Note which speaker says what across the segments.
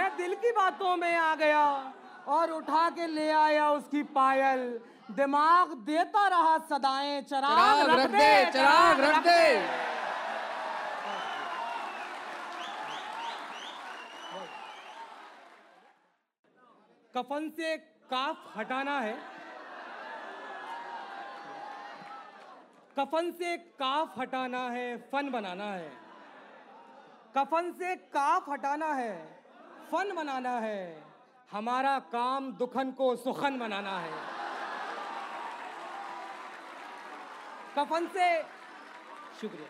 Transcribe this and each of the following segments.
Speaker 1: मैं दिल की बातों में आ गया और उठा के ले आया उसकी पायल। दिमाग देता रहा सदाएँ चराग
Speaker 2: चराग रख दे चराग रख दे।
Speaker 1: कफन से काफ हटाना है। कफन से काफ हटाना है फन बनाना है। कफन से काफ हटाना है। फन बनाना है। हमारा काम दुखन को सुखन बनाना है। कफन से शुक्रिया।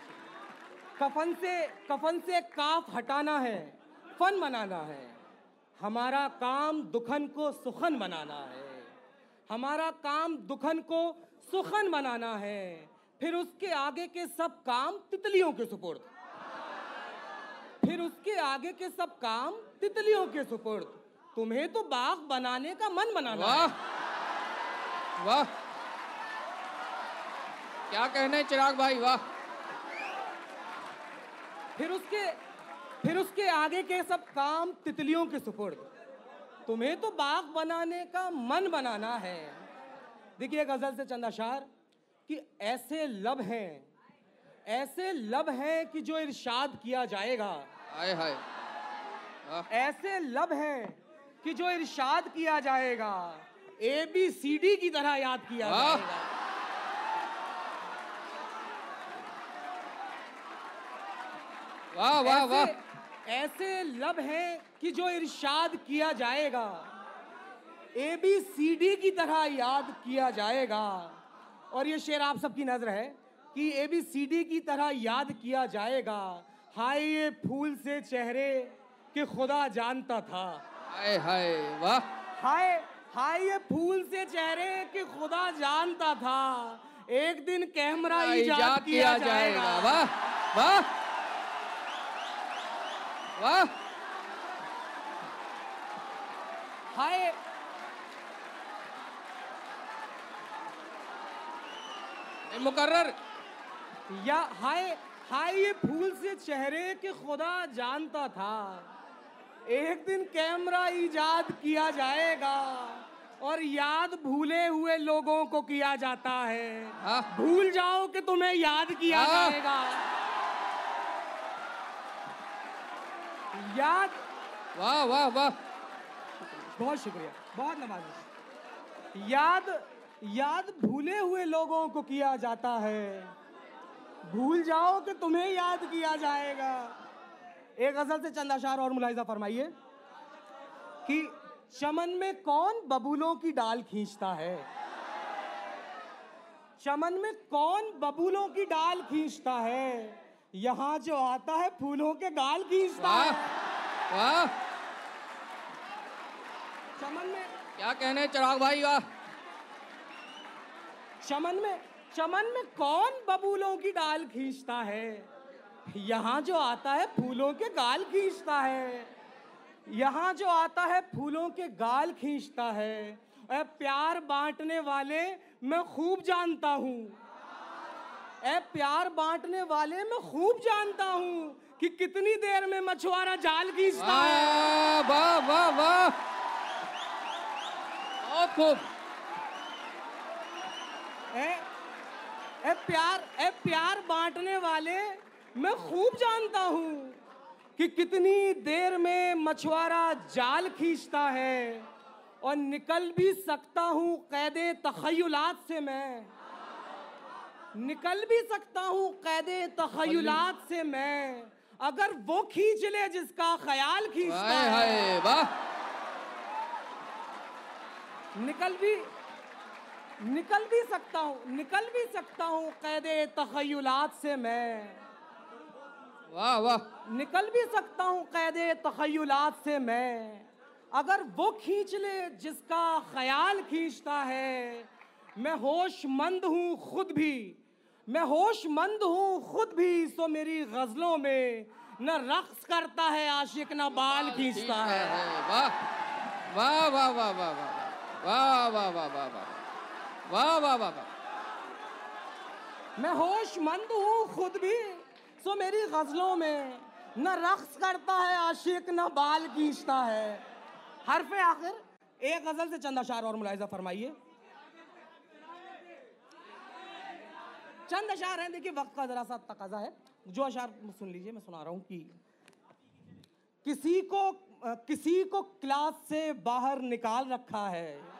Speaker 1: कफन से कफन से काफ हटाना है, फन बनाना है। हमारा काम दुखन को सुखन बनाना है। हमारा काम दुखन को सुखन बनाना है। फिर उसके आगे के सब काम तितलियों के सुपुर्द। फिर उसके आगे के सब काम तितलियों के सुपुर्द। तुम्हें तो बाग बनाने का मन बनाना
Speaker 2: वाह वाह। क्या कहने चिराग भाई वाह।
Speaker 1: फिर उसके फिर उसके आगे के सब काम तितलियों के सुपुर्द। तुम्हें तो बाग बनाने का मन बनाना है। देखिए गज़ल से चंद अशार कि ऐसे लब हैं ऐसे लब हैं कि जो इरशाद किया जाएगा।
Speaker 2: हाय। हाय
Speaker 1: ऐसे लब हैं कि जो इरशाद किया जाएगा ए बी सी डी की तरह याद किया जाएगा।
Speaker 2: वाह वाह वाह।
Speaker 1: ऐसे लब हैं कि जो इरशाद किया जाएगा ए बी सी डी की तरह याद किया जाएगा। और ये शेर आप सबकी नज़र है। कि ए बी सी डी की तरह याद किया जाएगा। हाय ये फूल से चेहरे कि खुदा जानता था।
Speaker 2: हाय हाय वाह।
Speaker 1: हाय हाय ये फूल से चेहरे कि खुदा जानता था। एक दिन कैमरा इजाद किया जाएगा।
Speaker 2: वाह वाह। वाह।
Speaker 1: हाय।
Speaker 2: मुकर्रर।
Speaker 1: या हाय हाय ये फूल से चेहरे के खुदा जानता था। एक दिन कैमरा इजाद किया जाएगा और याद भूले हुए लोगों को किया जाता है।
Speaker 2: हाँ।
Speaker 1: भूल जाओ कि तुम्हें याद किया
Speaker 2: हाँ।
Speaker 1: जाएगा। याद
Speaker 2: वाह वाह वाह।
Speaker 1: बहुत शुक्रिया बहुत नवाजी याद याद भूले हुए लोगों को किया जाता है। भूल जाओ कि तुम्हें याद किया जाएगा। एक गज़ल से चंद अशार और मुलाहिजा फरमाइए कि चमन में कौन बबूलों की डाल खींचता है? चमन में कौन बबूलों की डाल खींचता है? यहाँ जो आता है फूलों के गाल खींचता है।
Speaker 2: वाह
Speaker 1: चमन में
Speaker 2: क्या कहने चिराग भाई वाह
Speaker 1: चमन में चमन में कौन बबूलों की डाल खींचता है? यहाँ जो आता है फूलों के गाल खींचता है। यहाँ जो आता है फूलों के गाल खींचता है। ए प्यार बांटने वाले मैं खूब जानता हूँ। ए प्यार बांटने वाले मैं खूब जानता हूँ कि कितनी देर में मछुआरा जाल खींचता है।
Speaker 2: वाह वाह वाह वाह। बहुत खूब।
Speaker 1: ए, प्यार ए प्यार बांटने वाले मैं खूब जानता हूँ कि कितनी देर में मछुआरा जाल खींचता है और निकल भी सकता हूँ कैद तखयुलात से मैं। निकल भी सकता हूँ कैद तखयुलात से मैं अगर वो खींच ले जिसका ख्याल खींचता है।
Speaker 2: वाह।
Speaker 1: निकल भी निकल भी सकता हूँ निकल भी सकता हूँ कैदे तखयुलात से मैं।
Speaker 2: वाह वाह।
Speaker 1: निकल भी सकता हूँ कैदे तखयुलात से मैं। अगर वो खींच ले जिसका ख्याल खींचता है मैं होशमंद हूँ खुद भी। मैं होशमंद हूँ खुद भी सो मेरी गजलों में न रक्स करता है आशिक न बाल खींचता है
Speaker 2: वाह। वाह वाह वाह वाह वाह वाह वाह वाह वाह वाह। वाह वाह वाह वाह।
Speaker 1: मैं होशमंद हूँ, खुद भी। सो मेरी गजलों में न रक्स करता है आशिक, न बाल खींचता है। हरफ आखिर, एक गज़ल से चंद अशार और मुलायजा फरमाइए। चंद अशार हैं, देखिए, वक्त का जरा सा तकाजा है। जो अशार सुन लीजिए, मैं सुना रहा हूँ कि किसी को किसी को क्लास से बाहर निकाल रखा है।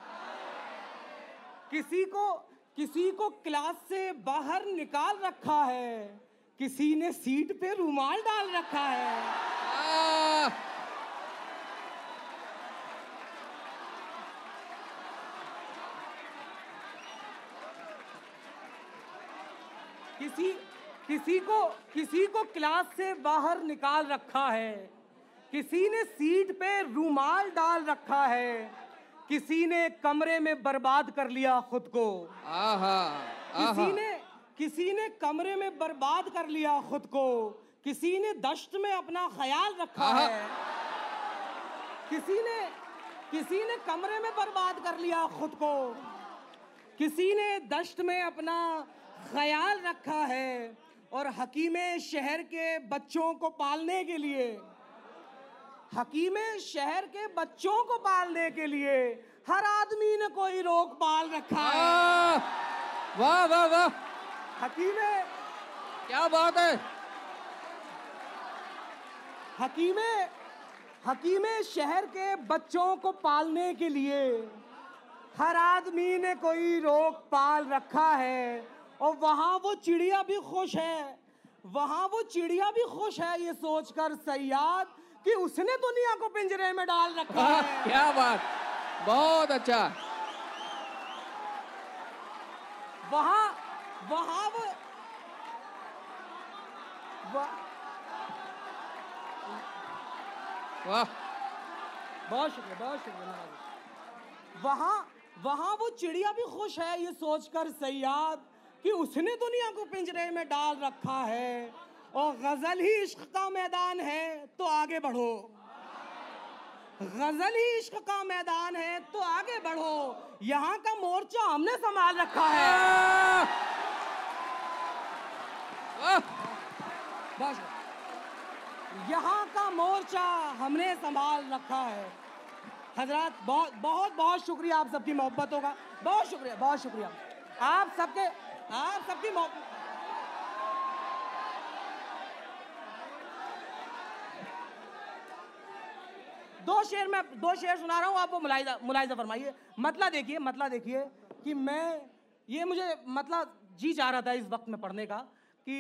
Speaker 1: किसी को किसी को क्लास से बाहर निकाल रखा है, किसी ने सीट पे रुमाल डाल रखा है! किसी किसी को किसी को क्लास से बाहर निकाल रखा है, किसी ने सीट पे रुमाल डाल रखा है किसी ने कमरे में बर्बाद कर लिया खुद को।
Speaker 2: आहा आहा।
Speaker 1: किसी ने किसी ने कमरे में बर्बाद कर लिया खुद को। किसी ने दश्त में अपना ख्याल रखा है। किसी ने किसी ने कमरे में बर्बाद कर लिया खुद को। किसी ने दश्त में अपना ख्याल रखा है और हकीमे शहर के बच्चों को पालने के लिए हकीमे शहर के बच्चों को पालने के लिए हर आदमी ने कोई रोक पाल रखा है।
Speaker 2: वाह वाह वाह।
Speaker 1: हकीमे
Speaker 2: क्या बात है।
Speaker 1: हकीमे हकीमे शहर के बच्चों को पालने के लिए हर आदमी ने कोई रोक पाल रखा है और वहाँ वो चिड़िया भी खुश है। वहाँ वो चिड़िया भी खुश है ये सोचकर सयाद कि उसने दुनिया को पिंजरे में डाल रखा
Speaker 2: आह,
Speaker 1: है।
Speaker 2: क्या बात। बहुत अच्छा।
Speaker 1: वहाँ वहाँ वो वाह बहुत शुक्रिया बहुत शुक्रिया वहाँ वहाँ वहाँ वो चिड़िया भी खुश है ये सोचकर सयाद कि उसने दुनिया को पिंजरे में डाल रखा है। और गज़ल ही इश्क का मैदान है तो आगे बढ़ो। गज़ल ही इश्क का मैदान है तो आगे बढ़ो। यहाँ का मोर्चा हमने संभाल रखा है। बस। यहाँ का मोर्चा हमने संभाल रखा है। हज़रत, बहुत बहुत बहुत शुक्रिया आप सबकी मोहब्बतों का। बहुत शुक्रिया बहुत शुक्रिया। आप सबके, आप सबकी मोहब्बत दो शेर में दो शेर सुना रहा हूँ आप वो मुलायजा मुलायजा फरमाइए मतला देखिए मतला देखिए कि मैं ये मुझे मतलब जी चाह रहा था इस वक्त में पढ़ने का कि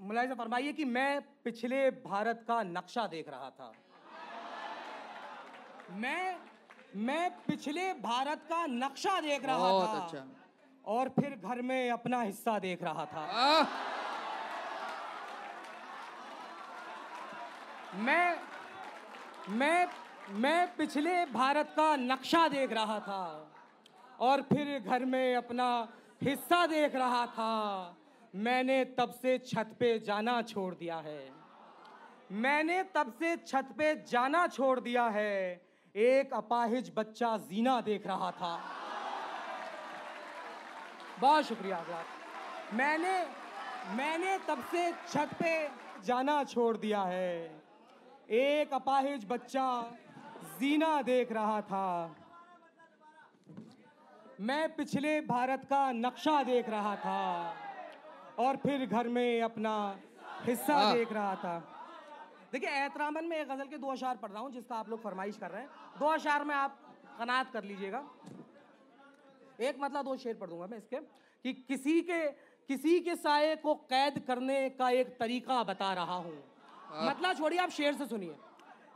Speaker 1: मुलायजा फरमाइए कि मैं पिछले भारत का नक्शा देख रहा था मैं मैं पिछले भारत का नक्शा देख रहा था
Speaker 2: अच्छा।
Speaker 1: और फिर घर में अपना हिस्सा देख रहा था! मैं मैं मैं पिछले भारत का नक्शा देख रहा था और फिर घर में अपना हिस्सा देख रहा था। मैंने तब से छत पे जाना छोड़ दिया है। मैंने तब से छत पे जाना छोड़ दिया है। एक अपाहिज बच्चा जीना देख रहा था। बहुत शुक्रिया हजरात मैंने मैंने तब से छत पे जाना छोड़ दिया है। एक अपाहिज बच्चा जीना देख रहा था। मैं पिछले भारत का नक्शा देख रहा था और फिर घर में अपना हिस्सा देख रहा था। देखिए एहतरामन में एक गज़ल के दो अशार पढ़ रहा हूँ जिसका आप लोग फरमाइश कर रहे हैं। दो अशार में आप कनात कर लीजिएगा। एक मतलब दो शेर पढ़ दूँगा मैं इसके कि किसी के किसी के साय को कैद करने का एक तरीका बता रहा हूँ। मतलब छोड़िए आप शेर से सुनिए।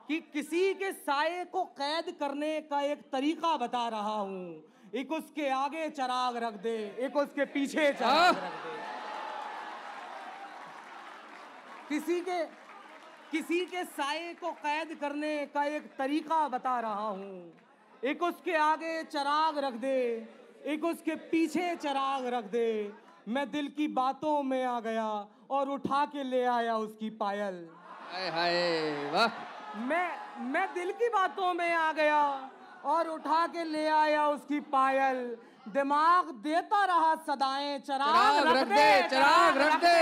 Speaker 1: कि किसी के साये को कैद करने का एक तरीका बता रहा हूँ। एक उसके आगे चराग रख दे एक उसके पीछे चराग रख दे। किसी के किसी के साये को कैद करने का एक तरीका बता रहा हूँ। एक उसके आगे चराग रख दे एक उसके पीछे चराग रख दे। मैं दिल की बातों में आ गया और उठा के ले आया उसकी पायल।
Speaker 2: हाय हाय वाह।
Speaker 1: मैं मैं दिल की बातों में आ गया और उठा के ले आया उसकी पायल। दिमाग देता रहा सदाएँ चराग
Speaker 2: चराग
Speaker 1: रख दे
Speaker 2: चराग रख दे।